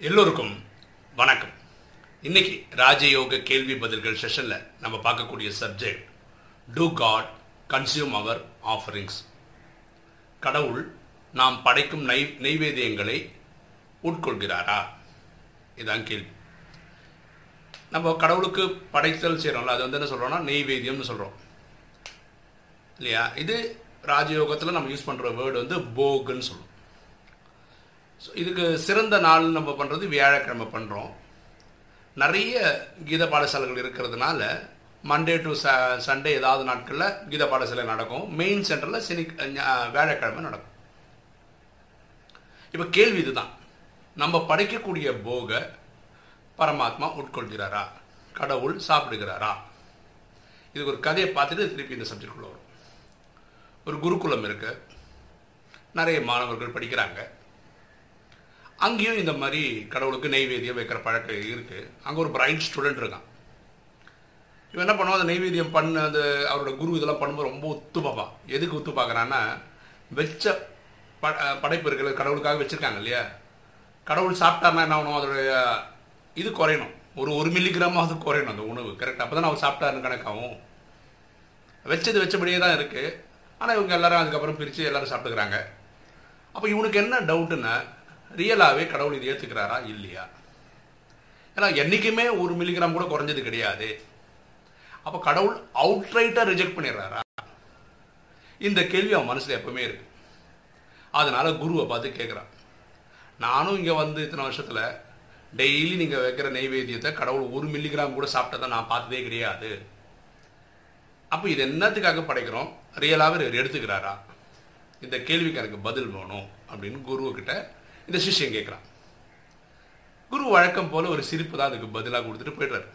எல்லோருக்கும் வணக்கம். இன்னைக்கு ராஜயோக கேள்வி பதில்கள் செஷனில் நம்ம பார்க்கக்கூடிய subject do God consume our offerings கடவுள் நாம் படைக்கும் நை நைவேத்தியங்களை உட்கொள்கிறாரா? இதான் கேள்வி. நம்ம கடவுளுக்கு படைத்தல் செய்கிறோம்ல அது வந்து என்ன சொல்கிறோம்னா நெய்வேத்தியம்னு சொல்கிறோம் இல்லையா? இது ராஜயோகத்தில் நம்ம யூஸ் பண்ணுற வேர்டு வந்து போகுன்னு சொல்லுவோம் ஸோ இதுக்கு சிறந்த நாள் நம்ம பண்ணுறது வியாழக்கிழமை பண்ணுறோம் நிறைய கீத பாடசாலைகள் இருக்கிறதுனால மண்டே டு ச சண்டே ஏதாவது நாட்களில் கீத பாடசாலை நடக்கும். மெயின் சென்டரில் சனி வியாழக்கிழமை நடக்கும். இப்போ கேள்வி இதுதான். நம்ம படைக்கக்கூடிய போக பரமாத்மா உட்கொள்கிறாரா? கடவுள் சாப்பிடுகிறாரா? இதுக்கு ஒரு கதையை பார்த்துட்டு திருப்பி இந்த சப்ஜெக்டுக்குள்ளே வரும். ஒரு குருகுலம் இருக்குது நிறைய மாணவர்கள் படிக்கிறாங்க. அங்கேயும் இந்த மாதிரி கடவுளுக்கு நெய்வேதியம் வைக்கிற பழக்கம் இருக்குது அங்கே ஒரு பிரைட் ஸ்டூடெண்ட் இருக்கான். இவன் என்ன பண்ணுவான்? அந்த நெய்வேதியம் பண்ண அந்த அவரோட குரு இதெல்லாம் பண்ணும்போது ரொம்ப ஒத்து பார்ப்பான் எதுக்கு ஒத்து பார்க்குறான்னா வச்ச ப படைப்பு இருக்கிற கடவுளுக்காக வச்சுருக்காங்க இல்லையா? கடவுள் சாப்பிட்டாருன்னா என்ன ஆகணும் அதோடைய இது குறையணும். ஒரு ஒரு மில்லிகிராம் அது குறையணும் அந்த உணவு. கரெக்டாக அப்போ தான் அவர் சாப்பிட்டாருன்னு கணக்காகும். வச்சது வச்சபடியே தான் இருக்குது ஆனால் இவங்க எல்லாரும் அதுக்கப்புறம் பிரித்து எல்லோரும் சாப்பிட்டுக்கிறாங்க. அப்போ இவனுக்கு என்ன டவுட்டுன்னா ரியலாகவே கடவுள் இது ஏற்றுக்கிறாரா இல்லையா? ஏன்னா என்றைக்குமே ஒரு மில்லிகிராம் கூட குறைஞ்சது கிடையாது. அப்போ கடவுள் அவுட்ரைட்டாக ரிஜெக்ட் பண்ணிடுறாரா? இந்த கேள்வி அவன் மனசில் எப்பவுமே இருக்கு. அதனால் குருவை பார்த்து கேட்குறான் நானும் இங்கே வந்து இத்தனை வருஷத்தில் டெய்லி நீங்கள் வைக்கிற நெய்வேத்தியத்தை கடவுள் ஒரு மில்லிகிராம் கூட சாப்பிட்டதை நான் பார்த்ததே கிடையாது. அப்போ இது என்னத்துக்காக படைக்கிறோம்? ரியலாகவே இவர் எடுத்துக்கிறாரா? இந்த கேள்விக்கு எனக்கு பதில் வேணும் அப்படின்னு குருவுக்கிட்ட இந்த சிஷ்யன் கேட்குறான் குரு வழக்கம் போல ஒரு சிரிப்பு தான் அதுக்கு பதிலாக கொடுத்துட்டு போயிடுறாரு.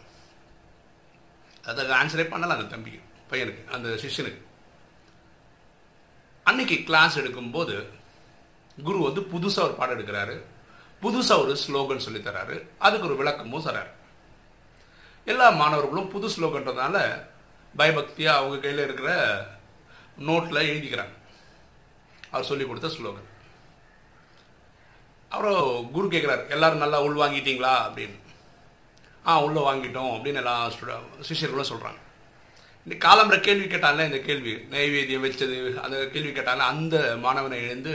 அதுக்கு ஆன்சரே பண்ணலாம் அந்த தம்பிக்கு பையனுக்கு அந்த சிஷ்யனுக்கு. அன்னைக்கு கிளாஸ் எடுக்கும்போது குரு வந்து புதுசாக ஒரு பாடம் எடுக்கிறாரு. புதுசாக ஒரு ஸ்லோகன் சொல்லித்தராரு அதுக்கு ஒரு விளக்கமும் தராரு. எல்லா மாணவர்களும் புது ஸ்லோகன்றதுனால பயபக்தியாக அவங்க கையில் இருக்கிற நோட்டில் எழுதிக்கிறாங்க. அவர் சொல்லி கொடுத்த ஸ்லோகன் அப்புறம் குரு கேட்குறாரு எல்லாரும் நல்லா உள் வாங்கிட்டீங்களா? அப்படின்னு. ஆ உள்ளே வாங்கிட்டோம் அப்படின்னு எல்லா ஸ்டூட சிஷியர்களும் சொல்கிறாங்க இந்த காலம்பர கேள்வி கேட்டால இந்த கேள்வி. நைவேத்தியம் வச்சது அந்த கேள்வி கேட்டால அந்த மாணவனை எழுந்து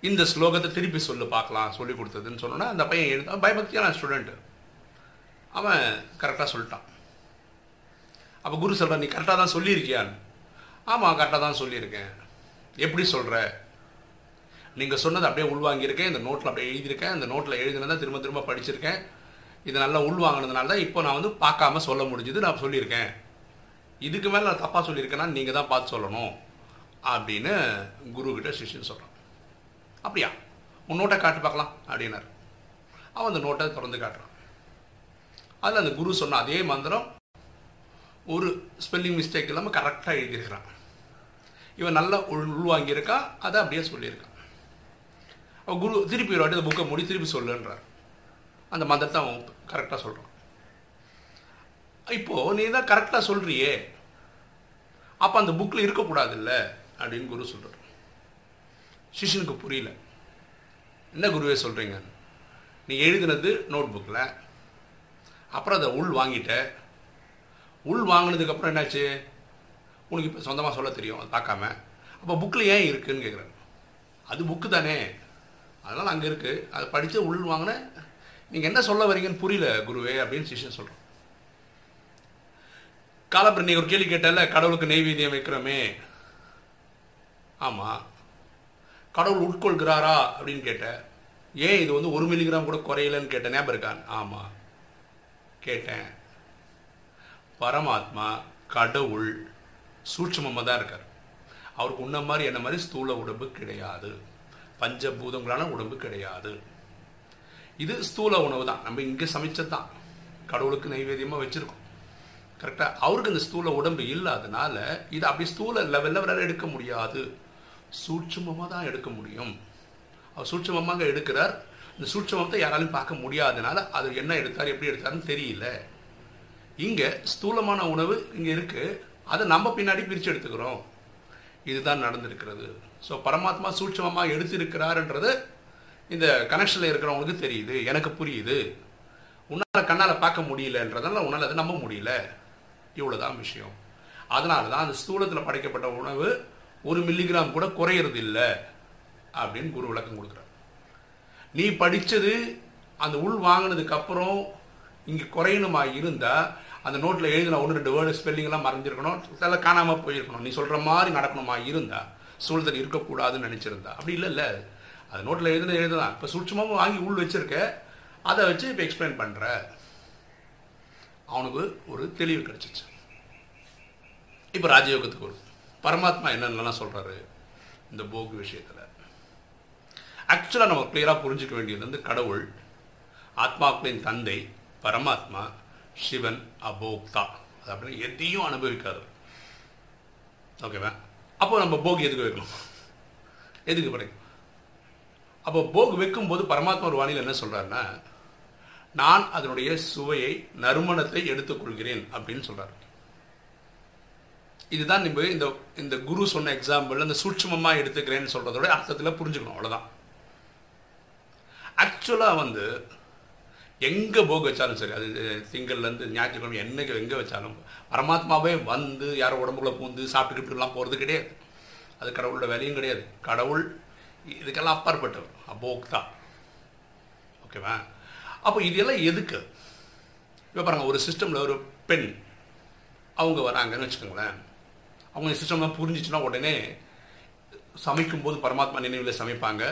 இந்த ஸ்லோகத்தை திருப்பி சொல்லு பார்க்கலாம் சொல்லி கொடுத்ததுன்னு சொன்னோன்னா அந்த பையன் எழுத பயபக்தியான ஸ்டூடெண்ட் அவன் கரெக்டாக சொல்லிட்டான். அப்போ குரு சொல்கிறான் நீ கரெக்டாக தான் சொல்லியிருக்கியான்னு? ஆமாம் கரெக்டாக தான் சொல்லியிருக்கேன். எப்படி சொல்கிற நீங்கள் சொன்னது அப்படியே உள்வாங்கியிருக்கேன் இந்த நோட்டில் அப்படியே எழுதியிருக்கேன் இந்த நோட்டில் எழுதினதை திரும்ப திரும்ப படிச்சிருக்கேன். இது நல்லா உள்வாங்கினதுனால தான் இப்போ நான் வந்து பார்க்காம சொல்ல முடிஞ்சது நான் சொல்லியிருக்கேன். இதுக்கு மேலே நான் தப்பாக சொல்லியிருக்கேன்னா நீங்கள் தான் பார்த்து சொல்லணும் அப்படின்னு குருக்கிட்ட சிஷ்யன் சொல்கிறான் அப்படியா? உன் நோட்டை காட்டு பார்க்கலாம் அப்படின்னார். அவன் அந்த நோட்டை திறந்து காட்டுறான். அதில் அந்த குரு சொன்ன அதே மந்திரம் ஒரு ஸ்பெல்லிங் மிஸ்டேக் இல்லாமல் கரெக்டாக எழுதியிருக்கிறான். இவன் நல்லா உள் உள்வாங்கியிருக்கான் அதை அப்படியே சொல்லியிருக்கான். குரு திருப்பி ஒரு வாட்டி அந்த புக்கை முடி திருப்பி சொல்லுன்றார். அந்த மந்திரத்தை அவன் கரெக்டாக சொல்கிறான் இப்போ நீ தான் கரெக்டாக சொல்கிறியே அப்போ அந்த புக்கில் இருக்கக்கூடாதுல்ல? அப்படின்னு குரு சொல்கிறார் சிஷ்யனுக்கு புரியல. என்ன குருவே சொல்கிறீங்க நீ எழுதினது நோட் புக்கில் அப்புறம் அதை உள் வாங்கிட்ட. உள் வாங்கினதுக்கப்புறம் என்னாச்சு? உனக்கு இப்போ சொந்தமாக சொல்ல தெரியும் அதை பார்க்காம. அப்போ புக்கில் ஏன் இருக்குன்னு கேட்குறேன் அது புக்கு தானே. அதனால் அங்கே இருக்குது அதை படித்து உள் வாங்கின. நீங்கள் என்ன சொல்ல வரீங்கன்னு புரியல குருவே அப்படின்னு சிஷ்யன் சொல்கிறோம் காலப்பர் நீ ஒரு கேள்வி கேட்டால கடவுளுக்கு நெய்வேத்தியம் வைக்கிறோமே. ஆமாம் கடவுள் உட்கொள்கிறாரா அப்படின்னு கேட்டேன் ஏன் இது வந்து ஒரு மில்லிகிராம் கூட குறையலன்னு கேட்டேன் ஞாபகம் இருக்கான் ஆமாம் கேட்டேன். பரமாத்மா கடவுள் சூட்சமமாக தான் இருக்கார். அவருக்கு உன்ன மாதிரி என்ன மாதிரி ஸ்தூல உடம்பு கிடையாது. பஞ்சபூதங்களான உடம்பு கிடையாது. இது ஸ்தூல உணவு தான். நம்ம இங்கே சமைச்சது தான். கடவுளுக்கு நைவேத்தியமாக வச்சுருக்கோம். கரெக்டாக அவருக்கு இந்த ஸ்தூல உடம்பு இல்லாதனால இது அப்படி ஸ்தூல லெவலில் அவரால் எடுக்க முடியாது. சூட்சமமாக தான் எடுக்க முடியும். அவர் சூட்சமமாக எடுக்கிறார். இந்த சூட்சமத்தை யாராலையும் பார்க்க முடியாதனால அது என்ன எடுத்தார் எப்படி எடுத்தாருன்னு தெரியல. இங்கே ஸ்தூலமான உணவு இங்கே இருக்குது அதை நம்ம பின்னாடி பிரித்து எடுத்துக்கிறோம். இதுதான் நடந்திருக்கிறது. ஸோ பரமாத்மா சூட்சமமாக எடுத்திருக்கிறாருன்றது இந்த கனெக்ஷனில் இருக்கிறவங்களுக்கு தெரியுது. எனக்கு புரியுது. உன்னால் கண்ணால் பார்க்க முடியலன்றதால உன்னால் அதை நம்ப முடியல. இவ்வளோதான் விஷயம். அதனால தான் அந்த ஸ்தூலத்தில் படைக்கப்பட்ட உணவு ஒரு மில்லிகிராம் கூட குறையிறது இல்லை அப்படின்னு குரு விளக்கம் கொடுக்குறார். நீ படித்தது அந்த உள் வாங்கினதுக்கப்புறம் இங்கே குறையணுமா? இருந்தால் அந்த நோட்டில் எழுதின ஒன்று ரெண்டு வேர்டு ஸ்பெல்லிங்லாம் மறைஞ்சிருக்கணும் அதெல்லாம் காணாமல் போயிருக்கணும். நீ சொல்கிற மாதிரி நடக்கணுமா? இருந்தா சூழ்தல் இருக்கக்கூடாதுன்னு நினச்சிருந்தா. அப்படி இல்லை இல்லை. அது நோட்டில் எழுதுன எழுதலாம் இப்போ சூட்சமாக வாங்கி உள் வச்சிருக்க. அதை வச்சு இப்போ எக்ஸ்பிளைன் பண்ணுற அவனுக்கு ஒரு தெளிவு கிடைச்சிச்சு. இப்போ ராஜயோகத்துக்கு ஒரு பரமாத்மா என்னென்னலாம் சொல்கிறாரு இந்த போக்கு விஷயத்தில். ஆக்சுவலாக நம்ம கிளியராக புரிஞ்சுக்க வேண்டியது வந்து கடவுள் ஆத்மாக்களின் தந்தை பரமாத்மா சிவன் அபோக்தா. அது அப்படின்னு எதையும் அனுபவிக்காது ஓகேவா அப்போ நம்ம போக் எதுக்கு வைக்கணும்? எதுக்கு படைக்கும் அப்போ போக் வைக்கும்போது பரமாத்மா ஒரு வானிலை என்ன சொல்றாருன்னா நான் அதனுடைய சுவையை நறுமணத்தை எடுத்துக்கொள்கிறேன் அப்படின்னு சொல்றாரு. இதுதான் நம்ம இந்த இந்த குரு சொன்ன எக்ஸாம்பிள் அந்த சூட்சமமாக எடுத்துக்கிறேன்னு சொல்றதோட அர்த்தத்தில் புரிஞ்சுக்கணும் அவ்வளோதான் ஆக்சுவலாக வந்து எங்கே போக வச்சாலும் சரி அது திங்கள்லேருந்து ஞாயிற்றுக்கிழமை என்னைக்கு எங்கே வச்சாலும் பரமாத்மாவே வந்து யாரோ உடம்புக்குள்ளே பூந்து சாப்பிட்டுக்கிட்டுலாம் போகிறது கிடையாது. அது கடவுளோட வேலையும் கிடையாது. கடவுள் இதுக்கெல்லாம் அப்பாற்பட்டவர் அபோக்தா. ஓகேவா? அப்போ இதெல்லாம் எதுக்கு? இப்போ பாருங்கள் ஒரு சிஸ்டமில் ஒரு பெண் அவங்க வராங்கன்னு வச்சுக்கோங்களேன். அவங்க சிஸ்டம்லாம் புரிஞ்சிச்சுன்னா உடனே சமைக்கும்போது பரமாத்மா நினைவில் சமைப்பாங்க.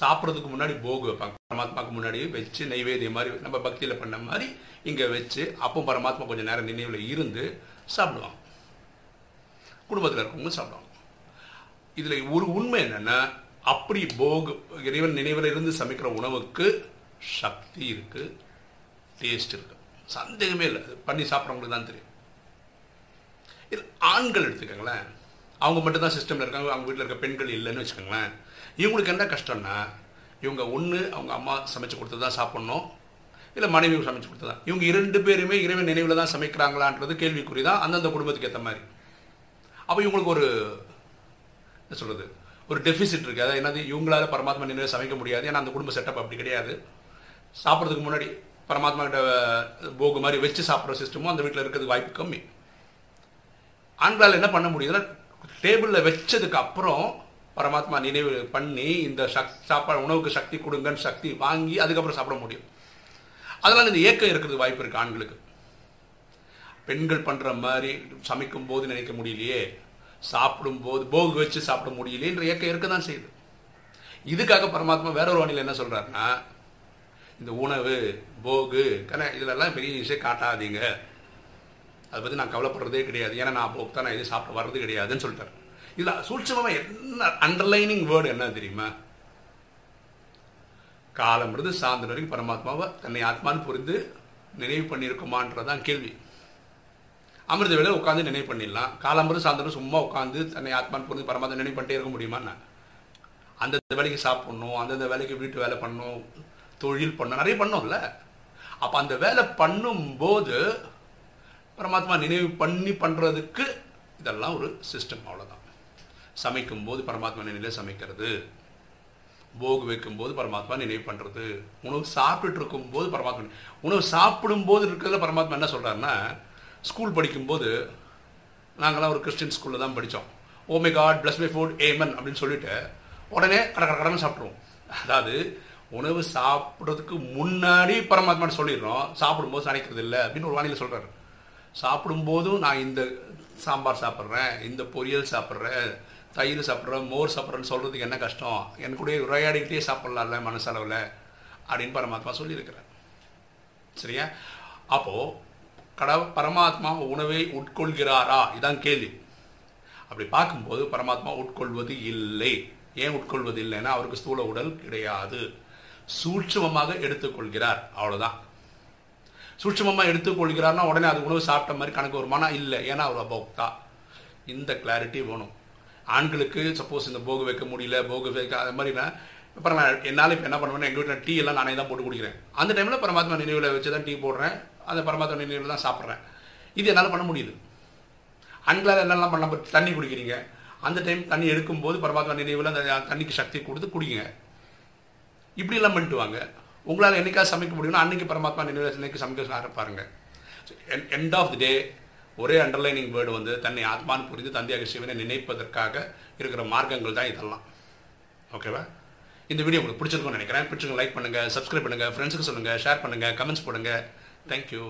சாப்பிட்றதுக்கு முன்னாடி போகு. வைப்பாங்க பரமாத்மாவுக்கு முன்னாடி வச்சு நைவேத்தியம் மாதிரி நம்ம பக்தியில் பண்ண மாதிரி இங்கே வச்சு அப்போ பரமாத்மா கொஞ்சம் நேரம் நினைவில் இருந்து சாப்பிடுவாங்க குடும்பத்தில் இருக்கவங்க சாப்பிடுவாங்க இதில் ஒரு உண்மை என்னென்னா அப்படி போகு இறைவன் நினைவில் இருந்து சமைக்கிற உணவுக்கு சக்தி இருக்கு டேஸ்ட் இருக்குது சந்தேகமே இல்லை. பண்ணி சாப்பிட்றவங்களுக்கு தான் தெரியும். இது ஆண்கள் எடுத்துக்கோங்களேன். அவங்க மட்டும் தான் சிஸ்டமில் இருக்காங்க அவங்க வீட்டில் இருக்க பெண்கள் இல்லைன்னு வச்சுக்கோங்களேன். இவங்களுக்கு என்ன கஷ்டம்னா இவங்க ஒன்று அவங்க அம்மா சமைச்சு கொடுத்து தான் சாப்பிட்ணும். இல்லை மனைவி சமைச்சு கொடுத்து தான் இவங்க இரண்டு பேருமே இறைவன் நினைவில் தான் சமைக்கிறாங்களான்றது கேள்விக்குறி தான் அந்தந்த குடும்பத்துக்கு ஏற்ற மாதிரி. அப்போ இவங்களுக்கு ஒரு என்ன சொல்கிறது ஒரு டெஃபிசிட் இருக்குது அதாவது என்னது இவங்களால பரமாத்மா நினைவில் சமைக்க முடியாது. ஏன்னா அந்த குடும்ப செட்டப் அப்படி கிடையாது. சாப்பிட்றதுக்கு முன்னாடி பரமாத்மா கிட்ட போகு மாதிரி வச்சு சாப்பிட்ற சிஸ்டமும் அந்த வீட்டில் இருக்கிறது வாய்ப்பு கம்மி. ஆண்களால் என்ன பண்ண முடியுதுன்னா டேபிளில் வச்சதுக்கு அப்புறம் பரமாத்மா நினைவு பண்ணி இந்த சக் சாப்பாடு உணவுக்கு சக்தி கொடுங்கன்னு சக்தி வாங்கி அதுக்கப்புறம் சாப்பிட முடியும். அதனால் இந்த ஏக்கம் இருக்கிறது வாய்ப்பு இருக்குது ஆண்களுக்கு. பெண்கள் பண்ணுற மாதிரி சமைக்கும் போது நினைக்க முடியலையே சாப்பிடும்போது போகு வச்சு சாப்பிட முடியலையேன்ற ஏக்கம் இருக்க தான் செய்யுது. இதுக்காக பரமாத்மா வேற ஒரு வானிலை என்ன சொல்கிறாருன்னா இந்த உணவு போகு கண்ண இதிலெல்லாம் பெரிய விஷயம் காட்டாதீங்க. அதை பற்றி நான் கவலைப்படுறதே கிடையாது. ஏன்னா நான் போக்கு தான் நான் எதுவும் சாப்பிட வர்றது கிடையாதுன்னு சொல்லிட்டார். இதில் சூட்சமாக என்ன அண்டர்லைனிங் வேர்டு என்ன தெரியுமா? காலம்ன்றது சாயந்தரம் வரைக்கும் பரமாத்மாவை தன்னை ஆத்மான்னு புரிந்து நினைவு பண்ணியிருக்குமான்றதான் கேள்வி. அமிர்த வேலை உட்காந்து நினைவு பண்ணிடலாம். காலம்பரம் சாயந்தரம் சும்மா உட்காந்து தன்னை ஆத்மான்னு புரிந்து பரமாத்மா நினைவு பண்ணிட்டே இருக்க முடியுமான்னு அந்தந்த வேலைக்கு சாப்பிடணும் அந்தந்த வேலைக்கு வீட்டு வேலை பண்ணணும் தொழில் பண்ணணும் நிறைய பண்ணோம்ல. அப்போ அந்த வேலை பண்ணும்போது பரமாத்மா நினைவு பண்ணி பண்ணுறதுக்கு இதெல்லாம் ஒரு சிஸ்டம் அவ்வளோதான் சமைக்கும் போது பரமாத்மா நினைவில் சமைக்கிறது. போகு வைக்கும்போது பரமாத்மா நினைவு பண்ணுறது உணவு சாப்பிட்டுட்டு இருக்கும்போது பரமாத்மா உணவு சாப்பிடும்போது இருக்கிறதுல பரமாத்மா என்ன சொல்கிறாருன்னா ஸ்கூல் படிக்கும்போது நாங்களாம் ஒரு கிறிஸ்டின் ஸ்கூலில் தான் படித்தோம் oh my God bless my food amen அப்படின்னு சொல்லிட்டு உடனே கட கட கடன்னு சாப்பிட்ருவோம் அதாவது உணவு சாப்பிட்றதுக்கு முன்னாடி பரமாத்மான்னு சொல்லிடுறோம். சாப்பிடும்போது சனைக்கிறது இல்லை அப்படின்னு ஒரு வானிலை சொல்கிறாரு சாப்பிடும்போதும் நான் இந்த சாம்பார் சாப்பிட்றேன் இந்த பொரியல் சாப்பிட்றேன் தயிர் சாப்பிட்றேன் மோர் சாப்பிட்றேன்னு சொல்கிறதுக்கு என்ன கஷ்டம்? எனக்கு உரையாடிக்கிட்டே சாப்பிட்லாம்ல மனசளவில் அப்படின்னு பரமாத்மா சொல்லியிருக்கிறேன் சரியா? அப்போது கட பரமாத்மா உணவை உட்கொள்கிறாரா? இதான் கேள்வி. அப்படி பார்க்கும்போது பரமாத்மா உட்கொள்வது இல்லை. ஏன் உட்கொள்வது இல்லைன்னா அவருக்கு ஸ்தூல உடல் கிடையாது. சூட்சமமாக எடுத்துக்கொள்கிறார். அவ்வளோதான் சூட்சமமாக எடுத்துக்கொள்கிறார்னா உடனே அது உணவு சாப்பிட்ட மாதிரி கணக்கு வருமானா இல்லை. ஏன்னா அவர் அபோக்தா. இந்த கிளாரிட்டி வேணும். ஆண்களுக்கு சப்போஸ் இந்த போகு வைக்க முடியல போகு வைக்க அது மாதிரினா அப்புறம் நான் என்னால் இப்போ என்ன பண்ணுவேன் எங்கள் வீட்டில் டீ எல்லாம் நானே தான் போட்டு குடிக்கிறேன். அந்த டைமில் பரமாத்மா நினைவில் வச்சு தான் டீ போடுறேன். அந்த பரமாத்மா நினைவில் தான் சாப்பிட்றேன். இது என்னால் பண்ண முடியுது. ஆண்களால் என்னெல்லாம் பண்ண தண்ணி குடிக்கிறீங்க. அந்த டைம் தண்ணி எடுக்கும்போது பரமாத்மா நினைவில் அந்த தண்ணிக்கு சக்தி கொடுத்து குடிங்க. இப்படியெல்லாம் பண்ணிட்டு வாங்க. உங்களால் என்னைக்காவது சமைக்க முடியும்னா அன்னைக்கு பரமாத்மா நினைவு இன்னைக்கு சமைக்க ஆரம்பிப்பாருங்க எண்ட் ஆஃப் தி டே ஒரே அண்டர்லைனிங் வேர்டு வந்து தன்னை ஆத்மான்னு புரிந்து தந்தையாக சிவனை நினைப்பதற்காக இருக்கிற மார்க்கங்கள் தான் இதெல்லாம். ஓகேவா இந்த வீடியோ உங்களுக்கு பிடிச்சிருக்கும்னு நினைக்கிறேன். பிடிச்சிருங்க லைக் பண்ணுங்கள் சப்ஸ்கிரைப் பண்ணுங்கள் ஃப்ரெண்ட்ஸுக்கு சொல்லுங்கள் ஷேர் பண்ணுங்கள் கமெண்ட்ஸ் போடுங்க. தேங்க்யூ